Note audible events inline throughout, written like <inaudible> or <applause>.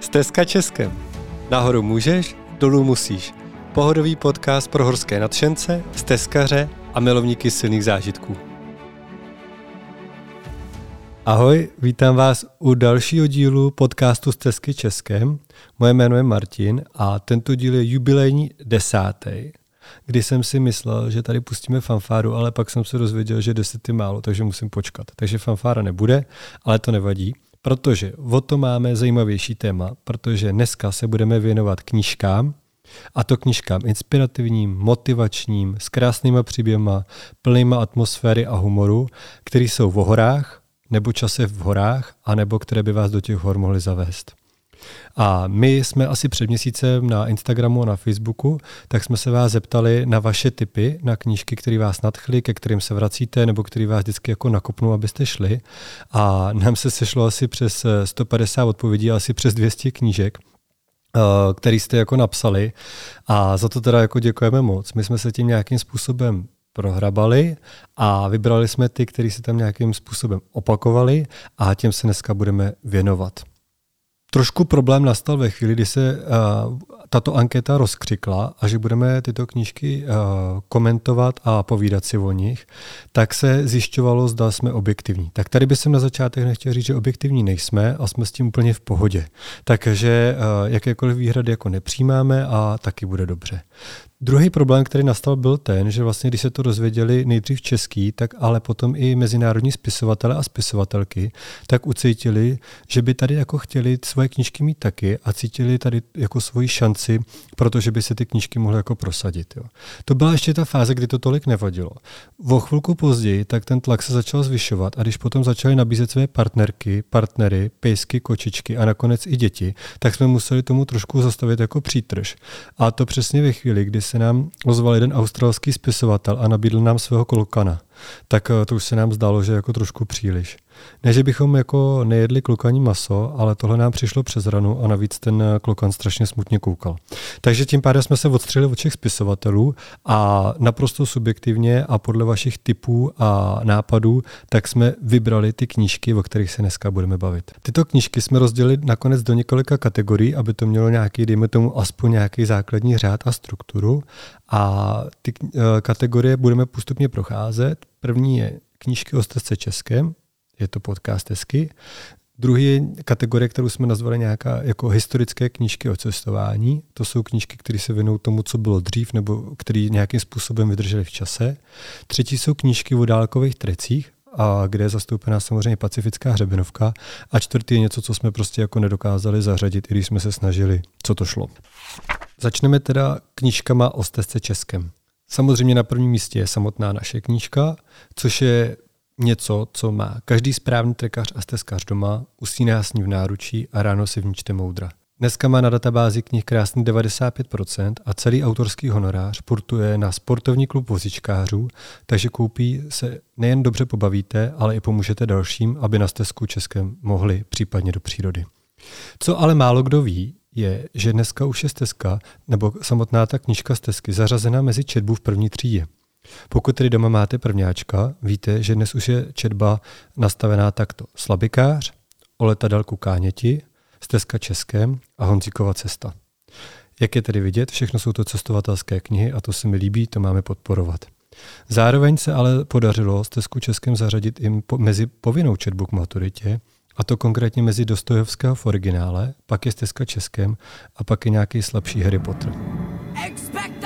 Stezka Českem. Nahoru můžeš, dolů musíš. Pohodový podcast pro horské nadšence, stezkaře a milovníky silných zážitků. Ahoj, vítám vás u dalšího dílu podcastu Stezky Českem. Moje jméno je Martin a tento díl je jubilejní desátý, kdy jsem si myslel, že tady pustíme fanfáru, ale pak jsem se dozvěděl, že deset je málo, takže musím počkat. Takže fanfára nebude, ale to nevadí. Protože o to máme zajímavější téma, protože dneska se budeme věnovat knížkám, a to knížkám inspirativním, motivačním, s krásnýma příběhama, plnýma atmosféry a humoru, které jsou v horách, nebo čase v horách, anebo které by vás do těch hor mohly zavést. A my jsme asi před měsícem na Instagramu a na Facebooku, tak jsme se vás zeptali na vaše tipy, na knížky, které vás nadchly, ke kterým se vracíte, nebo který vás vždycky jako nakopnou, abyste šli. A nám se sešlo asi přes 150 odpovědí, asi přes 200 knížek eh, který jste jako napsali a za to teda jako děkujeme moc. My jsme se tím nějakým způsobem prohrabali a vybrali jsme ty, které se tam nějakým způsobem opakovali a těm se dneska budeme věnovat. Trošku problém nastal ve chvíli, kdy se uh, tato anketa rozkřikla a že budeme tyto knížky uh, komentovat a povídat si o nich, tak se zjišťovalo, zda jsme objektivní. Tak tady bych na začátek nechtěl říct, že objektivní nejsme a jsme s tím úplně v pohodě. Takže uh, jakékoliv výhrady jako nepřijímáme a taky bude dobře. Druhý problém, který nastal, byl ten, že vlastně, když se to dozvěděli nejdřív český, tak ale potom i mezinárodní spisovatele a spisovatelky, tak ucítili, že by tady jako chtěli svoje knížky mít taky a cítili tady jako svoji šanci, protože by se ty knížky mohly jako prosadit. Jo. To byla ještě ta fáze, kdy to tolik nevadilo. O chvilku později, tak ten tlak se začal zvyšovat a když potom začali nabízet své partnerky, partnery, pejsky, kočičky a nakonec i děti, tak jsme museli tomu trošku zastavit jako přítrž. A to přesně ve chvíli, kdy se nám ozval jeden australský spisovatel a nabídl nám svého kolokana tak eh, to už se nám zdálo, že jako trošku příliš. Ne, že bychom jako nejedli klokaní maso, ale tohle nám přišlo přes ranu a navíc ten eh, klokan strašně smutně koukal. Takže tím pádem jsme se odstřeli od všech spisovatelů a naprosto subjektivně a podle vašich typů a nápadů, tak jsme vybrali ty knížky, o kterých se dneska budeme bavit. Tyto knížky jsme rozdělili nakonec do několika kategorií, aby to mělo nějaký, dejme tomu, aspoň nějaký základní řád a strukturu. A ty eh, kategorie budeme postupně procházet. První je knížky o stezce českém, je to podcast Esky. Druhý kategorie, kterou jsme nazvali nějaká jako historické knížky o cestování. To jsou knížky, které se věnují tomu, co bylo dřív, nebo které nějakým způsobem vydržely v čase. Třetí jsou knížky o dálkových trecích, a kde je zastoupená samozřejmě pacifická hřebenovka. A čtvrtý je něco, co jsme prostě jako nedokázali zařadit, i když jsme se snažili, co to šlo. Začneme teda knížkama o stezce Českém. Samozřejmě na prvním místě je samotná naše knížka, což je něco, co má každý správný trekař a stezkař doma, usíná s ní v náručí a ráno si v ní čte moudra. Dneska má na databázi knih krásný 95% a celý autorský honorář portuje na sportovní klub vozičkářů, takže koupí se nejen dobře pobavíte, ale i pomůžete dalším, aby na stezku Českém mohli případně do přírody. Co ale málo kdo ví, je, že dneska už je stezka, nebo samotná ta knižka stezky, zařazena mezi četbu v první třídě. Pokud tedy doma máte prvňáčka, víte, že dnes už je četba nastavená takto. Slabikář, o letadélku Káněti, stezka Českém a Honzíkova cesta. Jak je tedy vidět, všechno jsou to cestovatelské knihy a to se mi líbí, to máme podporovat. Zároveň se ale podařilo stezku Českém zařadit i mezi povinnou četbu k maturitě, a to konkrétně mezi Dostojevského v originále, pak je stezka Českém a pak je nějaký slabší Harry Potter. Expecto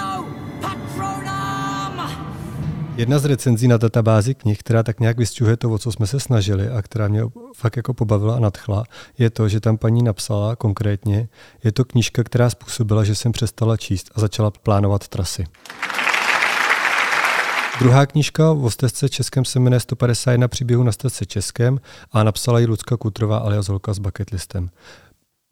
Jedna z recenzí na databázi knih, která tak nějak vysťuhuje to, o co jsme se snažili a která mě fakt jako pobavila a nadchla, je to, že tam paní napsala konkrétně, je to knížka, která způsobila, že jsem přestala číst a začala plánovat trasy. Druhá knížka o stezce Českém se jmenuje 151 příběhů na stezce Českém a napsala ji Lucka Kutrová alias Holka s bucketlistem.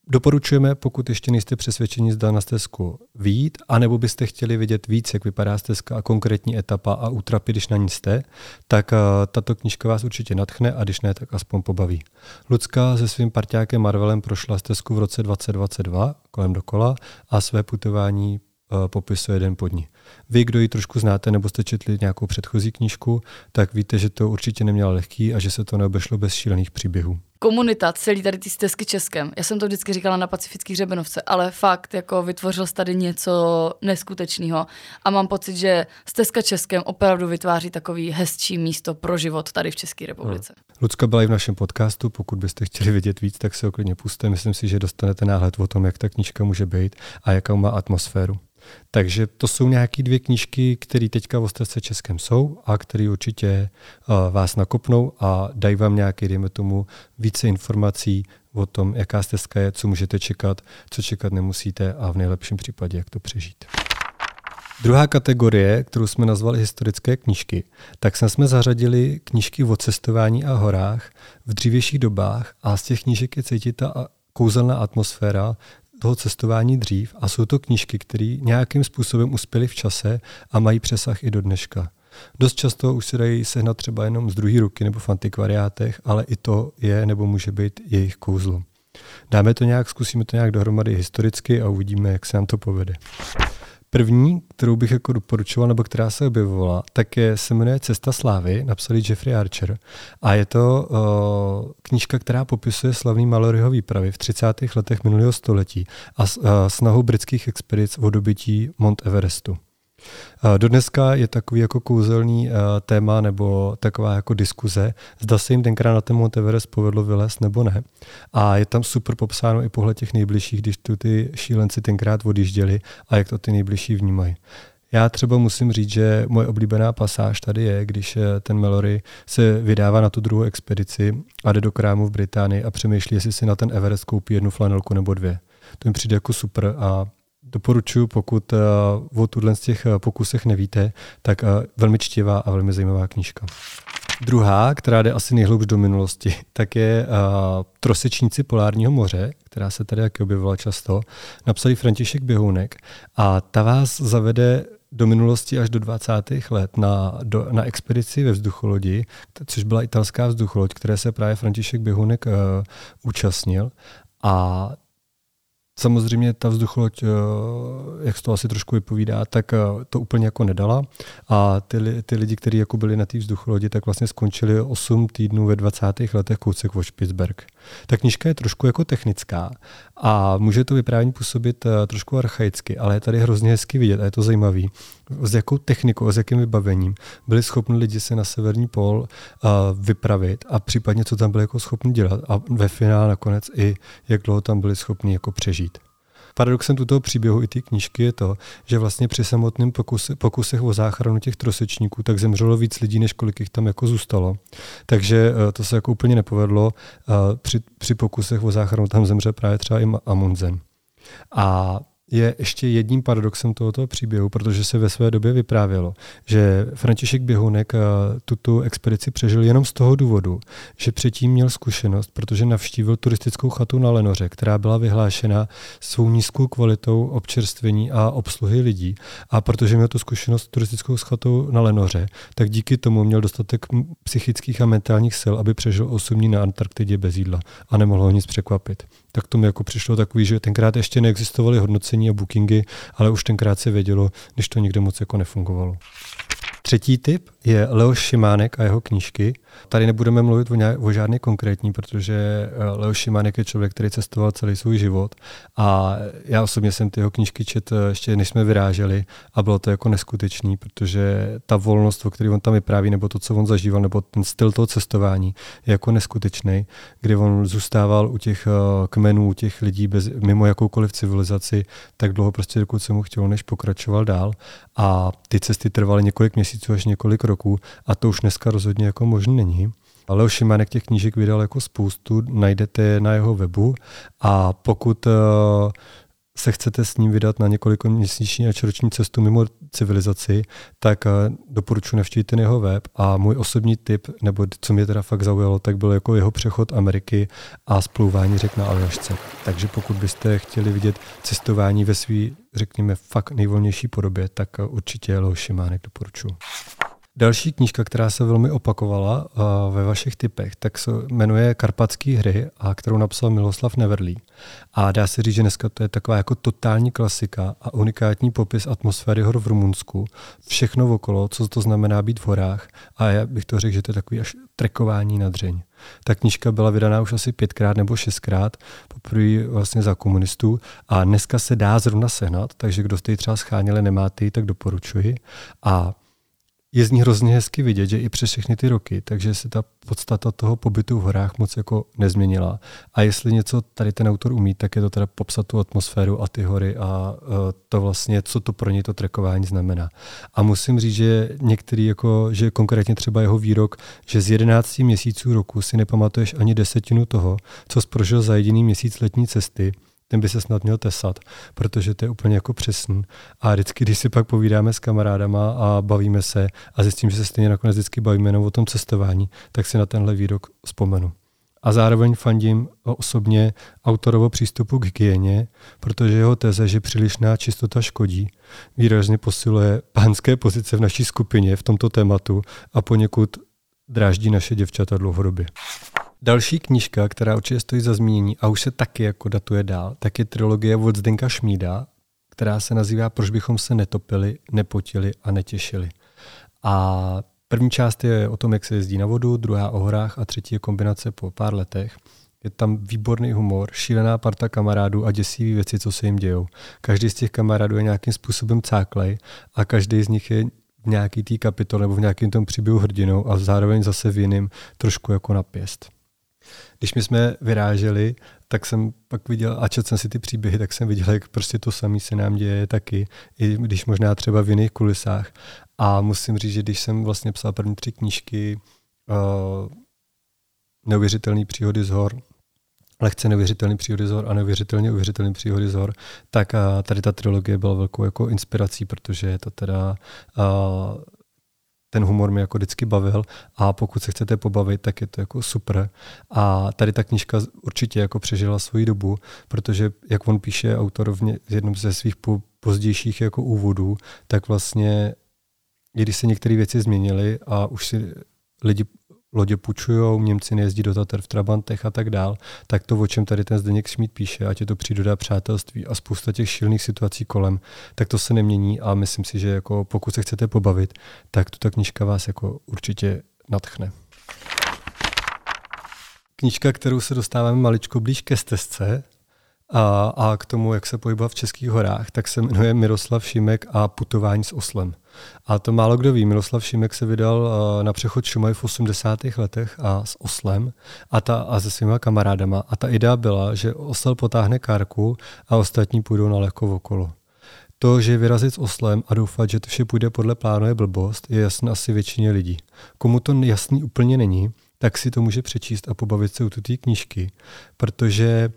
Doporučujeme, pokud ještě nejste přesvědčeni, zda na stezku výjít, anebo byste chtěli vidět víc, jak vypadá stezka a konkrétní etapa a útrapy, když na ní jste, tak uh, tato knížka vás určitě natchne a když ne, tak aspoň pobaví. Lucka se svým parťákem Marvelem prošla stezku v roce 2022 kolem dokola a své putování uh, popisuje den pod ní. Vy, kdo ji trošku znáte nebo jste četli nějakou předchozí knížku, tak víte, že to určitě neměla lehký a že se to neobešlo bez šílených příběhů komunita, celý tady ty stezky Českem. Já jsem to vždycky říkala na pacifických hřebenovce, ale fakt jako vytvořil jsi tady něco neskutečného a mám pocit, že stezka Českem opravdu vytváří takový hezčí místo pro život tady v České republice. Hmm. Lucka byla i v našem podcastu, pokud byste chtěli vědět víc, tak se oklidně puste. Myslím si, že dostanete náhled o tom, jak ta knížka může být a jakou má atmosféru. Takže to jsou nějaké dvě knížky, které teďka v Ostravce Českém jsou a které určitě uh, vás nakopnou a dají vám nějaké, dejme tomu, více informací o tom, jaká stezka je, co můžete čekat, co čekat nemusíte a v nejlepším případě, jak to přežít. Druhá kategorie, kterou jsme nazvali historické knížky, tak jsme zařadili knížky o cestování a horách v dřívějších dobách a z těch knížek je cítit ta kouzelná atmosféra, toho cestování dřív a jsou to knížky, které nějakým způsobem uspěly v čase a mají přesah i do dneška. Dost často už se dají sehnat třeba jenom z druhé ruky nebo v antikvariátech, ale i to je nebo může být jejich kouzlo. Dáme to nějak, zkusíme to nějak dohromady historicky a uvidíme, jak se nám to povede. První, kterou bych jako doporučoval, nebo která se objevovala, tak je, se jmenuje Cesta slávy, napsali Jeffrey Archer. A je to uh, knížka, která popisuje slavný Maloryho výpravy v 30. letech minulého století a uh, snahu britských expedic o dobytí Mount Everestu. Do dneska je takový jako kouzelný uh, téma nebo taková jako diskuze, zda se jim tenkrát na ten Mount Everest povedlo vylézt nebo ne. A je tam super popsáno i pohled těch nejbližších, když tu ty šílenci tenkrát odjížděli a jak to ty nejbližší vnímají. Já třeba musím říct, že moje oblíbená pasáž tady je, když eh, ten Melory se vydává na tu druhou expedici a jde do krámu v Británii a přemýšlí, jestli si na ten Everest koupí jednu flanelku nebo dvě. To mi přijde jako super a doporučuji, pokud uh, o tuhle z těch uh, pokusech nevíte, tak uh, velmi čtivá a velmi zajímavá knížka. Druhá, která jde asi nejhloubš do minulosti, <laughs> tak je uh, Trosečníci polárního moře, která se tady jak objevila často, napsali František Běhounek a ta vás zavede do minulosti až do 20. let na, do, na expedici ve vzducholodi, což byla italská vzducholoď, které se právě František Běhounek uh, účastnil. A Samozřejmě ta vzducholoď, eh, jak se to asi trošku vypovídá, tak eh, to úplně jako nedala a ty, ty lidi, kteří jako byli na té vzducholodi, tak vlastně skončili 8 týdnů ve 20. letech kousek od Spitsberg. Ta knižka je trošku jako technická a může to vyprávění působit eh, trošku archaicky, ale je tady hrozně hezky vidět a je to zajímavý, s jakou technikou, s jakým vybavením byli schopni lidi se na severní pol vypravit a případně co tam byli jako schopni dělat a ve finále nakonec i jak dlouho tam byli schopni jako přežít. Paradoxem tuto příběhu i té knížky je to, že vlastně při samotném pokuse, pokusech o záchranu těch trosečníků tak zemřelo víc lidí, než kolik jich tam jako zůstalo. Takže eh, to se jako úplně nepovedlo. Při, při pokusech o záchranu tam zemře právě třeba i Amundsen. A je ještě jedním paradoxem tohoto příběhu, protože se ve své době vyprávělo, že František Běhounek eh, tuto expedici přežil jenom z toho důvodu, že předtím měl zkušenost, protože navštívil turistickou chatu na Lenoře, která byla vyhlášena svou nízkou kvalitou občerstvení a obsluhy lidí. A protože měl tu zkušenost turistickou s chatou na Lenoře, tak díky tomu měl dostatek psychických a mentálních sil, aby přežil 8 dní na Antarktidě bez jídla a nemohlo ho nic překvapit tak to mi jako přišlo takový, že tenkrát ještě neexistovaly hodnocení a bookingy, ale už tenkrát se vědělo, když to nikde moc jako nefungovalo. Třetí typ je Leo Šimánek a jeho knížky. Tady nebudeme mluvit o, nějak, o žádný konkrétní, protože eh, Leo Šimánek je člověk, který cestoval celý svůj život. A já osobně jsem ty jeho knížky čet eh, ještě než jsme vyráželi. A bylo to jako neskutečný, protože ta volnost, o které on tam vypráví, nebo to, co on zažíval, nebo ten styl toho cestování je jako neskutečný, kdy on zůstával u těch eh, kmenů, u těch lidí bez, mimo jakoukoliv civilizaci, tak dlouho prostě, dokud se mu chtělo, než pokračoval dál. A ty cesty trvaly několik měsíců až několik roků a to už dneska rozhodně jako možný není. Leo Šimanek těch knížek vydal jako spoustu, najdete je na jeho webu a pokud uh, se chcete s ním vydat na několik měsíční a roční cestu mimo civilizaci, tak uh, doporučuji navštívit ten jeho web a můj osobní tip, nebo co mě teda fakt zaujalo, tak byl jako jeho přechod Ameriky a splouvání řek na Aljašce. Takže pokud byste chtěli vidět cestování ve své, řekněme, fakt nejvolnější podobě, tak uh, určitě Leo Šimánek doporučuji. Další knížka, která se velmi opakovala uh, ve vašich typech, tak se jmenuje Karpatský hry, a kterou napsal Miloslav Neverlí. A dá se říct, že dneska to je taková jako totální klasika a unikátní popis atmosféry hor v Rumunsku. Všechno okolo, co to znamená být v horách. A já bych to řekl, že to je takový až trekování na dřeň. Ta knížka byla vydaná už asi pětkrát nebo šestkrát, poprvé vlastně za komunistů a dneska se dá zrovna sehnat, takže kdo jste ji třeba scháněli, nemáte tak doporučuji. A je z ní hrozně hezky vidět, že i přes všechny ty roky, takže se ta podstata toho pobytu v horách moc jako nezměnila. A jestli něco tady ten autor umí, tak je to teda popsat tu atmosféru a ty hory a uh, to vlastně, co to pro ně to trekování znamená. A musím říct, že některý, jako, že konkrétně třeba jeho výrok, že z 11 měsíců roku si nepamatuješ ani desetinu toho, co prožil za jediný měsíc letní cesty, ten by se snad měl tesat, protože to je úplně jako přesný. A vždycky, když si pak povídáme s kamarádama a bavíme se a zjistím, že se stejně nakonec vždycky bavíme jenom o tom cestování, tak si na tenhle výrok vzpomenu. A zároveň fandím osobně autorovo přístupu k hygieně, protože jeho teze, že přílišná čistota škodí, výrazně posiluje pánské pozice v naší skupině v tomto tématu a poněkud dráždí naše děvčata dlouhodobě. Další knížka, která určitě stojí za zmínění a už se taky jako datuje dál, tak je trilogie od Zdenka Šmída, která se nazývá Proč bychom se netopili, nepotili a netěšili. A první část je o tom, jak se jezdí na vodu, druhá o horách a třetí je kombinace po pár letech. Je tam výborný humor, šílená parta kamarádů a děsivý věci, co se jim dějou. Každý z těch kamarádů je nějakým způsobem cáklej a každý z nich je v nějaký té kapitole nebo v nějakém tom příběhu hrdinou a zároveň zase v jiným trošku jako napěst když my jsme vyráželi, tak jsem pak viděl, a četl jsem si ty příběhy, tak jsem viděl, jak prostě to samé se nám děje taky, i když možná třeba v jiných kulisách. A musím říct, že když jsem vlastně psal první tři knížky, uh, neuvěřitelný příhody z hor, lehce neuvěřitelný příhody z hor a neuvěřitelně uvěřitelný příhody z hor, tak uh, tady ta trilogie byla velkou jako inspirací, protože je to teda uh, ten humor mě jako vždycky bavil a pokud se chcete pobavit, tak je to jako super. A tady ta knižka určitě jako přežila svoji dobu, protože jak on píše autor v, ně, v jednom ze svých po, pozdějších jako úvodů, tak vlastně i když se některé věci změnily a už si lidi lodě půjčují, Němci nejezdí do Tater v Trabantech a tak dál, tak to, o čem tady ten Zdeněk Šmít píše, ať je to příroda přátelství a spousta těch šilných situací kolem, tak to se nemění a myslím si, že jako pokud se chcete pobavit, tak tu ta knižka vás jako určitě natchne. Knižka, kterou se dostáváme maličko blíž ke stezce, a, a k tomu, jak se pohybovat v Českých horách, tak se jmenuje Miroslav Šimek a putování s oslem. A to málo kdo ví, Miroslav Šimek se vydal uh, na přechod Šumaj v 80. letech a s oslem a, ta, a se svýma kamarádama. A ta idea byla, že osel potáhne kárku a ostatní půjdou na lehko okolo. To, že vyrazit s oslem a doufat, že to vše půjde podle plánu je blbost, je jasné asi většině lidí. Komu to jasný úplně není, tak si to může přečíst a pobavit se u té knížky, protože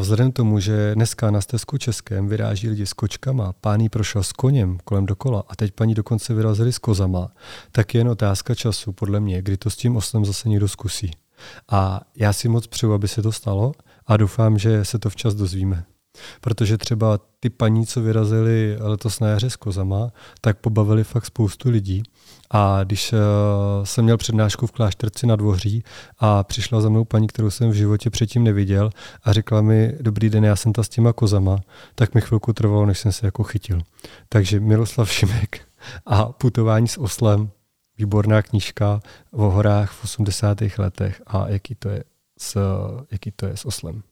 vzhledem k tomu, že dneska na stezku Českém vyráží lidi s kočkama, pán prošel s koněm kolem dokola a teď paní dokonce vyrazili s kozama, tak je jen otázka času, podle mě, kdy to s tím oslem zase někdo zkusí. A já si moc přeju, aby se to stalo a doufám, že se to včas dozvíme. Protože třeba ty paní, co vyrazili letos na jaře s kozama, tak pobavili fakt spoustu lidí. A když uh, jsem měl přednášku v klášterci na dvoří a přišla za mnou paní, kterou jsem v životě předtím neviděl a řekla mi, dobrý den, já jsem ta s těma kozama, tak mi chvilku trvalo, než jsem se jako chytil. Takže Miroslav Šimek a putování s oslem, výborná knížka o horách v 80. letech a jaký to je s, jaký to je s oslem.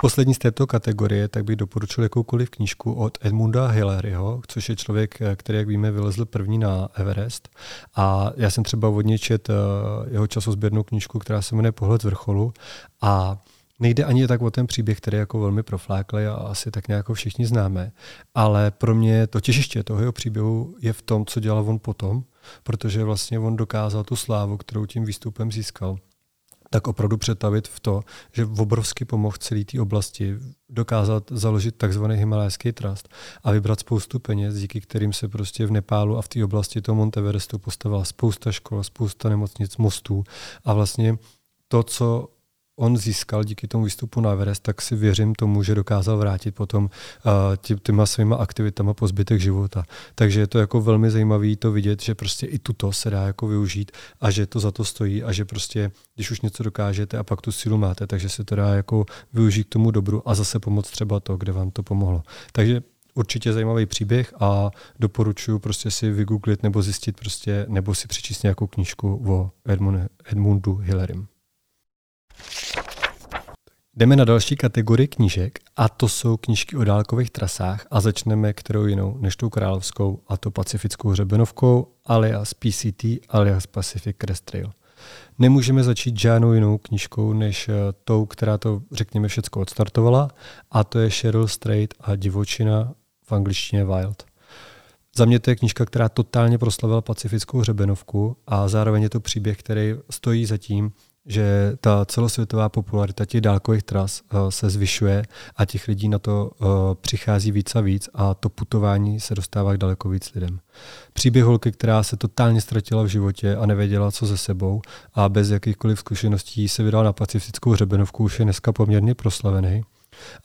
Poslední z této kategorie, tak bych doporučil jakoukoliv knížku od Edmunda Hillaryho, což je člověk, který, jak víme, vylezl první na Everest. A já jsem třeba vodně čet eh, jeho časozběrnou knížku, která se jmenuje Pohled z vrcholu. A Nejde ani tak o ten příběh, který je jako velmi profláklý a asi tak nějak všichni známe, ale pro mě to těžiště toho jeho příběhu je v tom, co dělal on potom, protože vlastně on dokázal tu slávu, kterou tím výstupem získal, tak opravdu přetavit v to, že obrovsky pomohl celé té oblasti dokázat založit takzvaný Himalajský trust a vybrat spoustu peněz, díky kterým se prostě v Nepálu a v té oblasti toho Monteverestu postavila spousta škol, spousta nemocnic, mostů. A vlastně to, co on získal díky tomu výstupu na Everest, tak si věřím tomu, že dokázal vrátit potom uh, tě, těma svýma aktivitama po zbytek života. Takže je to jako velmi zajímavé to vidět, že prostě i tuto se dá jako využít a že to za to stojí a že prostě, když už něco dokážete a pak tu sílu máte, takže se to dá jako využít k tomu dobru a zase pomoct třeba to, kde vám to pomohlo. Takže určitě zajímavý příběh a doporučuji prostě si vygooglit nebo zjistit prostě, nebo si přečíst nějakou knížku o Edmund, Edmundu Hillerym. Jdeme na další kategorii knížek a to jsou knížky o dálkových trasách a začneme kterou jinou než tou královskou a to pacifickou hřebenovkou alias PCT alias Pacific Crest Trail. Nemůžeme začít žádnou jinou knížkou než eh, tou, která to, řekněme, všecko odstartovala a to je Cheryl Strait a divočina v angličtině Wild. Za mě to je knížka, která totálně proslavila pacifickou hřebenovku a zároveň je to příběh, který stojí za tím, že ta celosvětová popularita těch dálkových tras uh, se zvyšuje a těch lidí na to uh, přichází víc a víc a to putování se dostává k daleko víc lidem. Příběh holky, která se totálně ztratila v životě a nevěděla, co ze sebou a bez jakýchkoliv zkušeností se vydala na pacifickou hřebenovku, už je dneska poměrně proslavený.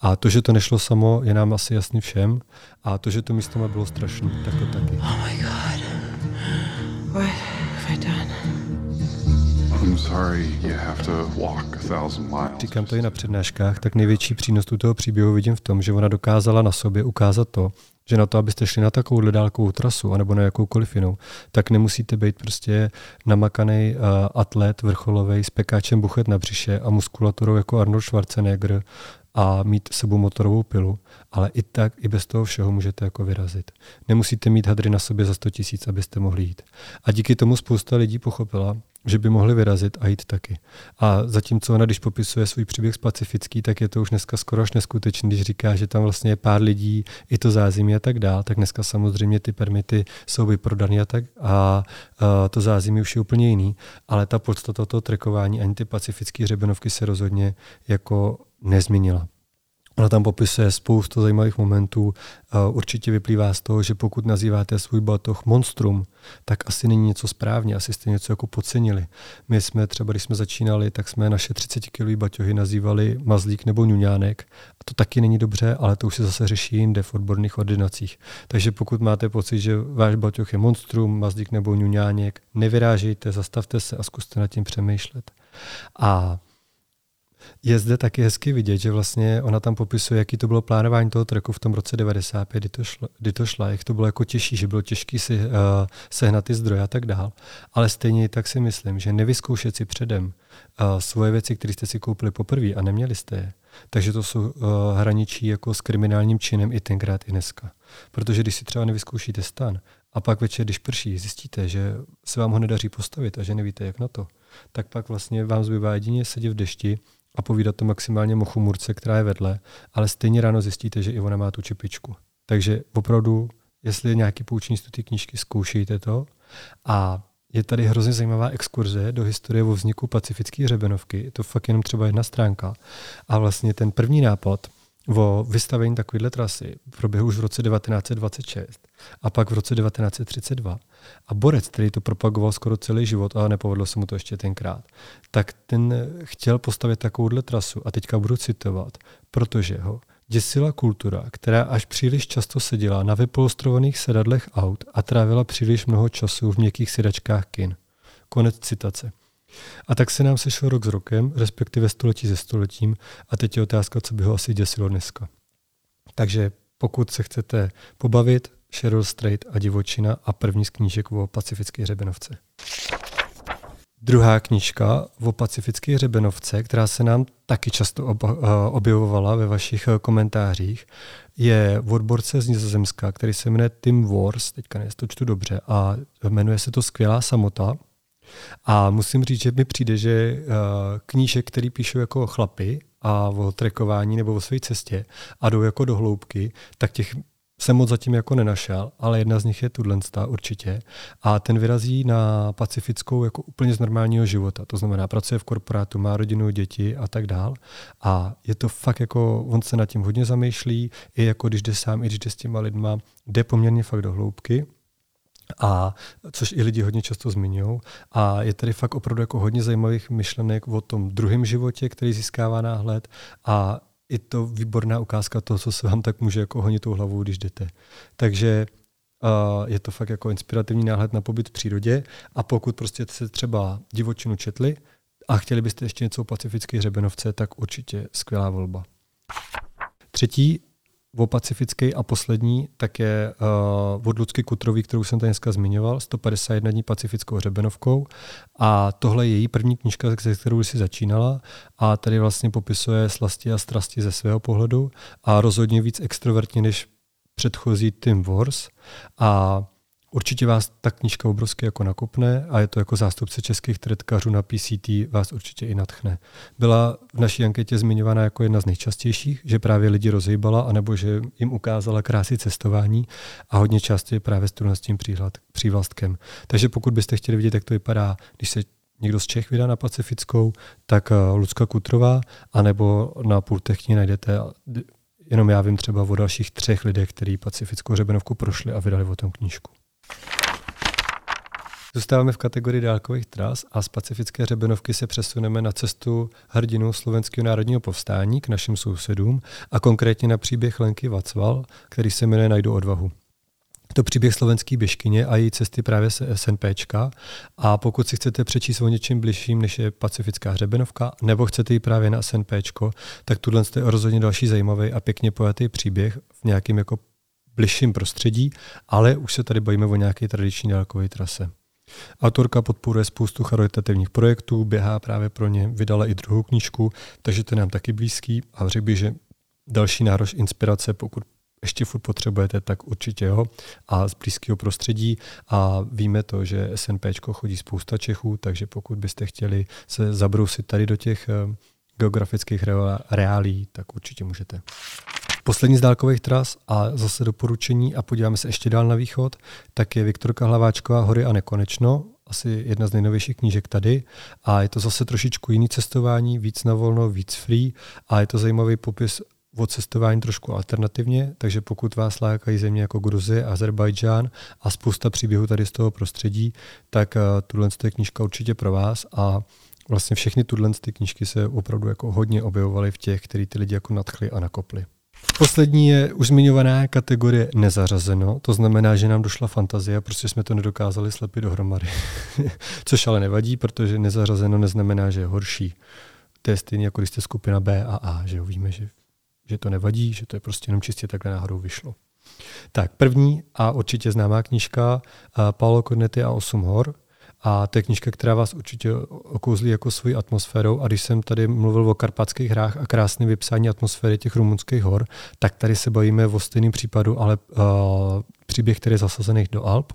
A to, že to nešlo samo, je nám asi jasný všem. A to, že to místo bylo strašné, tak to taky. Oh my God. What Říkám to i na přednáškách, tak největší přínos toho příběhu vidím v tom, že ona dokázala na sobě ukázat to, že na to, abyste šli na takovou dálkovou trasu, anebo na jakoukoliv jinou, tak nemusíte být prostě namakaný uh, atlet vrcholový s pekáčem buchet na břiše a muskulaturou jako Arnold Schwarzenegger a mít sebou motorovou pilu, ale i tak, i bez toho všeho můžete jako vyrazit. Nemusíte mít hadry na sobě za 100 tisíc, abyste mohli jít. A díky tomu spousta lidí pochopila, že by mohli vyrazit a jít taky. A zatímco ona, když popisuje svůj příběh specifický, tak je to už dneska skoro až neskutečný, když říká, že tam vlastně je pár lidí, i to zázemí a tak dál, tak dneska samozřejmě ty permity jsou vyprodané a tak a, a to zázemí už je úplně jiný, ale ta podstata toho trekování ani ty pacifické hřebenovky se rozhodně jako nezměnila. Ona tam popisuje spoustu zajímavých momentů. Určitě vyplývá z toho, že pokud nazýváte svůj batoh monstrum, tak asi není něco správně, asi jste něco jako podcenili. My jsme třeba, když jsme začínali, tak jsme naše 30 kg baťohy nazývali mazlík nebo ňuňánek. A to taky není dobře, ale to už se zase řeší jinde v odborných ordinacích. Takže pokud máte pocit, že váš baťoh je monstrum, mazlík nebo ňuňánek, nevyrážejte, zastavte se a zkuste nad tím přemýšlet. A je zde taky hezky vidět, že vlastně ona tam popisuje, jaký to bylo plánování toho tracku v tom roce 95, kdy to, šlo, kdy to šla, jak to bylo jako těžší, že bylo těžké si uh, sehnat ty zdroje a tak dál. Ale stejně tak si myslím, že nevyzkoušet si předem uh, svoje věci, které jste si koupili poprvé a neměli jste je, takže to jsou uh, hraničí jako s kriminálním činem i tenkrát i dneska. Protože když si třeba nevyzkoušíte stan a pak večer, když prší, zjistíte, že se vám ho nedaří postavit a že nevíte, jak na to, tak pak vlastně vám zbývá jedině sedět v dešti a povídat to maximálně mochumurce, která je vedle, ale stejně ráno zjistíte, že i ona má tu čepičku. Takže opravdu, jestli je nějaký poučení z té knížky, zkoušejte to. A je tady hrozně zajímavá exkurze do historie o vzniku pacifické hřebenovky. Je to fakt jenom třeba jedna stránka. A vlastně ten první nápad, o vystavení takovéhle trasy proběhl už v roce 1926 a pak v roce 1932. A Borec, který to propagoval skoro celý život, ale nepovedlo se mu to ještě tenkrát, tak ten chtěl postavit takovouhle trasu a teďka budu citovat, protože ho děsila kultura, která až příliš často seděla na vypolstrovaných sedadlech aut a trávila příliš mnoho času v měkkých sedačkách kin. Konec citace. A tak se nám sešel rok s rokem, respektive století se stoletím a teď je otázka, co by ho asi děsilo dneska. Takže pokud se chcete pobavit, Cheryl Strait a divočina a první z knížek o pacifické hřebenovce. Druhá knížka o pacifické hřebenovce, která se nám taky často eh, objevovala ve vašich eh, komentářích, je odborce z Nizozemska, který se jmenuje Tim Wars, teďka ne, to čtu dobře, a jmenuje se to Skvělá samota. A musím říct, že mi přijde, že eh, knížek, který píšou jako chlapy a o trekování nebo o své cestě a jdou jako do hloubky, tak těch jsem moc zatím jako nenašel, ale jedna z nich je Tudlensta určitě. A ten vyrazí na pacifickou jako úplně z normálního života. To znamená, pracuje v korporátu, má rodinu, děti a tak dál. A je to fakt jako, on se nad tím hodně zamýšlí, i jako když jde sám, i když jde s těma lidma, jde poměrně fakt do hloubky a což i lidi hodně často zmiňují. A je tady fakt opravdu jako hodně zajímavých myšlenek o tom druhém životě, který získává náhled a i to výborná ukázka toho, co se vám tak může jako honit tou hlavou, když jdete. Takže uh, je to fakt jako inspirativní náhled na pobyt v přírodě a pokud prostě se třeba divočinu četli a chtěli byste ještě něco o pacifické hřebenovce, tak určitě skvělá volba. Třetí o pacifický a poslední, tak je uh, od Lucky Kutrový, kterou jsem tady dneska zmiňoval, 151 dní pacifickou hřebenovkou. A tohle je její první knižka, se kterou si začínala. A tady vlastně popisuje slasti a strasti ze svého pohledu a rozhodně víc extrovertně než předchozí Tim Wars. A Určitě vás ta knížka obrovsky jako nakopne a je to jako zástupce českých tretkařů na PCT vás určitě i natchne. Byla v naší anketě zmiňována jako jedna z nejčastějších, že právě lidi rozhýbala, anebo že jim ukázala krásy cestování a hodně často je právě s tím přívlastkem. Takže pokud byste chtěli vidět, jak to vypadá, když se někdo z Čech vydá na Pacifickou, tak eh, Lucka Kutrová, anebo na Pultechni najdete jenom já vím třeba o dalších třech lidech, kteří Pacifickou řebenovku prošli a vydali o tom knížku. Zůstáváme v kategorii dálkových tras a z pacifické řebenovky se přesuneme na cestu hrdinu slovenského národního povstání k našim sousedům a konkrétně na příběh Lenky Vacval, který se jmenuje Najdu odvahu. To příběh slovenský běžkyně a její cesty právě se SNPčka. A pokud si chcete přečíst o něčem bližším, než je pacifická hřebenovka, nebo chcete ji právě na SNPčko, tak tuhle je rozhodně další zajímavý a pěkně pojatý příběh v nějakém jako bližším prostředí, ale už se tady bavíme o nějaké tradiční dálkové trase. Autorka podporuje spoustu charitativních projektů, běhá právě pro ně, vydala i druhou knížku, takže to je nám taky blízký a řekl bych, že další nárož inspirace, pokud ještě furt potřebujete, tak určitě jo. A z blízkého prostředí. A víme to, že SNP chodí spousta Čechů, takže pokud byste chtěli se zabrousit tady do těch eh, geografických reálí, tak určitě můžete. Poslední z dálkových tras a zase doporučení a podíváme se ještě dál na východ, tak je Viktorka Hlaváčková Hory a nekonečno, asi jedna z nejnovějších knížek tady. A je to zase trošičku jiný cestování, víc na volno, víc free. A je to zajímavý popis o cestování trošku alternativně, takže pokud vás lákají země jako Gruzie, Azerbajdžán a spousta příběhů tady z toho prostředí, tak uh, tuhle je knížka určitě pro vás. A vlastně všechny tuhle ty knížky se opravdu jako hodně objevovaly v těch, který ty lidi jako nadchli a nakopli. Poslední je už zmiňovaná kategorie nezařazeno, to znamená, že nám došla fantazie, prostě jsme to nedokázali slepit dohromady. <laughs> Což ale nevadí, protože nezařazeno neznamená, že je horší. To je stejně jako když jste skupina B a A, že jo, víme, že, že to nevadí, že to je prostě jenom čistě takhle náhodou vyšlo. Tak první a určitě známá knížka Paolo Cornetti a Osm hor, a to je knižka, která vás určitě okouzlí jako svojí atmosférou. A když jsem tady mluvil o karpatských hrách a krásném vypsání atmosféry těch rumunských hor, tak tady se bavíme o stejném případu, ale uh, příběh, který je zasazený do Alp.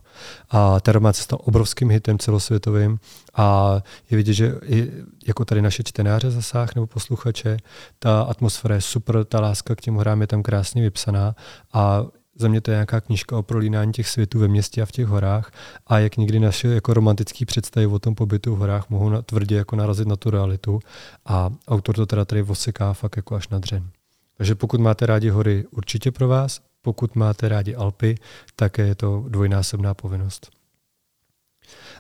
A ten román se stal obrovským hitem celosvětovým a je vidět, že i jako tady naše čtenáře zasáh nebo posluchače, ta atmosféra je super, ta láska k těm horám je tam krásně vypsaná a za mě to je nějaká knížka o prolínání těch světů ve městě a v těch horách a jak někdy naše jako romantické představy o tom pobytu v horách mohou na, tvrdě jako narazit na tu realitu a autor to teda tady oseká fakt jako až na dřen. Takže pokud máte rádi hory, určitě pro vás, pokud máte rádi Alpy, tak je to dvojnásobná povinnost.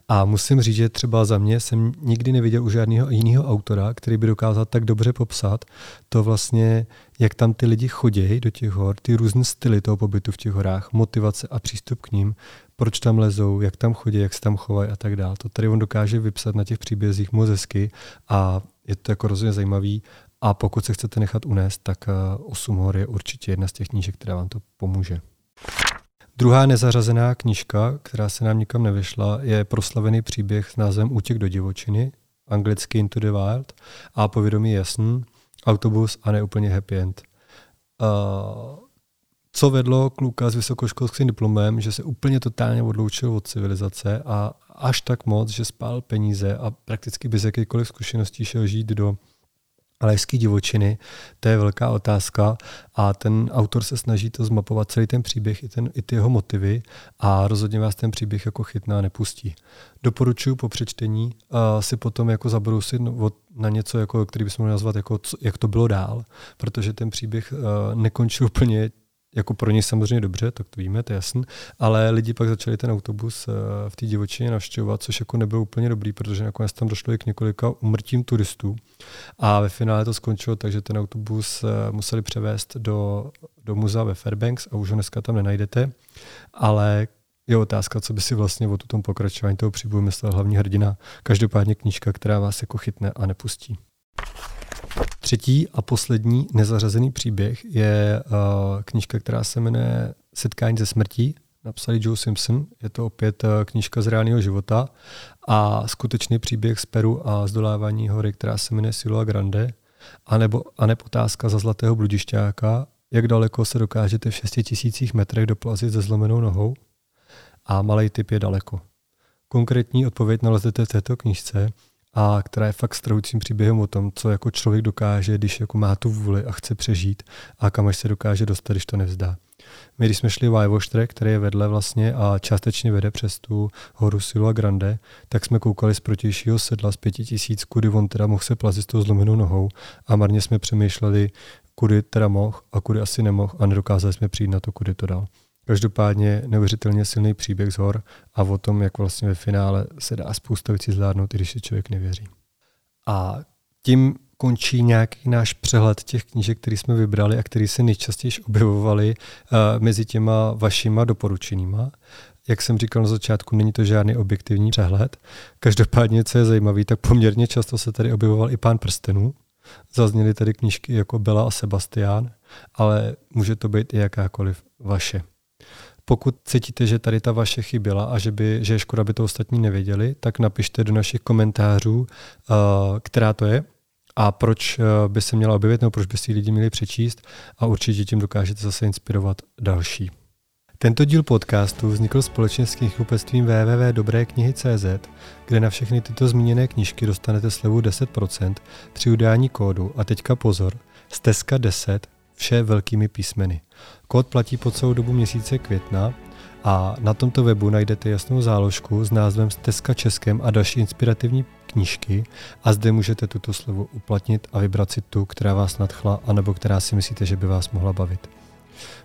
A musím říct, že třeba za mě jsem nikdy neviděl u žádného jiného autora, který by dokázal tak dobře popsat to vlastně, jak tam ty lidi chodí do těch hor, ty různé styly toho pobytu v těch horách, motivace a přístup k ním, proč tam lezou, jak tam chodí, jak se tam chovají a tak dále. To tady on dokáže vypsat na těch příbězích moc hezky a je to jako rozhodně zajímavý. A pokud se chcete nechat unést, tak 8 eh, hor je určitě jedna z těch knížek, která vám to pomůže. Druhá nezařazená knižka, která se nám nikam nevyšla, je proslavený příběh s názvem Útěk do divočiny, anglicky Into the Wild, a povědomí jasný, autobus a neúplně happy end. Uh, co vedlo kluka s vysokoškolským diplomem, že se úplně totálně odloučil od civilizace a až tak moc, že spál peníze a prakticky bez jakýchkoliv zkušeností šel žít do Alajské divočiny, to je velká otázka. A ten autor se snaží to zmapovat celý ten příběh i, ten, i ty jeho motivy. A rozhodně vás ten příběh jako chytná nepustí. Doporučuji po přečtení uh, si potom jako zabrousit na něco, jako, který bychom mohli nazvat, jako, co, jak to bylo dál, protože ten příběh uh, nekončil úplně jako pro ně samozřejmě dobře, tak to víme, to je jasný, ale lidi pak začali ten autobus eh, v té divočině navštěvovat, což jako nebylo úplně dobrý, protože nakonec tam došlo i k několika umrtím turistů a ve finále to skončilo tak, že ten autobus eh, museli převést do, do muzea ve Fairbanks a už ho dneska tam nenajdete, ale je otázka, co by si vlastně o tom pokračování toho příběhu myslel hlavní hrdina. Každopádně knížka, která vás jako chytne a nepustí. Třetí a poslední nezařazený příběh je uh, knížka, která se jmenuje Setkání ze smrtí. Napsali Joe Simpson. Je to opět uh, knížka z reálného života a skutečný příběh z Peru a zdolávání hory, která se jmenuje Silua Grande. A nebo, a nebo otázka za zlatého bludišťáka, jak daleko se dokážete v 6 tisících metrech doplazit se zlomenou nohou. A malý typ je daleko. Konkrétní odpověď naleznete v této knižce a která je fakt stroucím příběhem o tom, co jako člověk dokáže, když jako má tu vůli a chce přežít a kam až se dokáže dostat, když to nevzdá. My, když jsme šli Vajvoštre, který je vedle vlastně a částečně vede přes tu horu Silva Grande, tak jsme koukali z protějšího sedla z pěti tisíc, kudy on teda mohl se plazit s tou zlomenou nohou a marně jsme přemýšleli, kudy teda mohl a kudy asi nemohl a nedokázali jsme přijít na to, kudy to dal. Každopádně neuvěřitelně silný příběh z hor a o tom, jak vlastně ve finále se dá spousta věcí zvládnout, i když si člověk nevěří. A tím končí nějaký náš přehled těch knížek, které jsme vybrali a které se nejčastěji objevovaly uh, mezi těma vašima doporučenýma. Jak jsem říkal na začátku, není to žádný objektivní přehled. Každopádně, co je zajímavé, tak poměrně často se tady objevoval i pán prstenů. Zazněly tady knížky jako Bela a Sebastián, ale může to být i jakákoliv vaše. Pokud cítíte, že tady ta vaše chyběla a že, by, že je škoda, aby to ostatní nevěděli, tak napište do našich komentářů, uh, která to je a proč uh, by se měla objevit, nebo proč by si lidi měli přečíst a určitě tím dokážete zase inspirovat další. Tento díl podcastu vznikl společně s knihkupectvím www.dobreknihy.cz, kde na všechny tyto zmíněné knížky dostanete slevu 10% při udání kódu a teďka pozor, stezka 10 vše velkými písmeny. Kód platí po celou dobu měsíce května a na tomto webu najdete jasnou záložku s názvem Stezka Českem a další inspirativní knížky a zde můžete tuto slovo uplatnit a vybrat si tu, která vás nadchla, anebo která si myslíte, že by vás mohla bavit.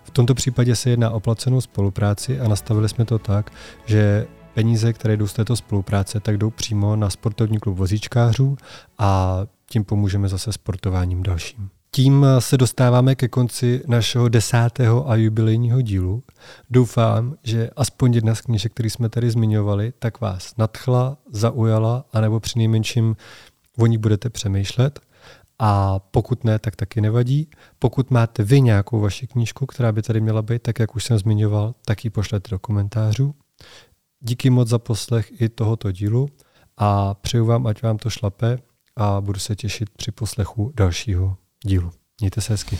V tomto případě se jedná o placenou spolupráci a nastavili jsme to tak, že peníze, které jdou z této spolupráce, tak jdou přímo na sportovní klub vozíčkářů a tím pomůžeme zase sportováním dalším. Tím se dostáváme ke konci našeho desátého a jubilejního dílu. Doufám, že aspoň jedna z knížek, které jsme tady zmiňovali, tak vás nadchla, zaujala, anebo při nejmenším o ní budete přemýšlet. A pokud ne, tak taky nevadí. Pokud máte vy nějakou vaši knížku, která by tady měla být, tak jak už jsem zmiňoval, tak ji pošlete do komentářů. Díky moc za poslech i tohoto dílu a přeju vám, ať vám to šlape a budu se těšit při poslechu dalšího dílu. Mějte se hezky.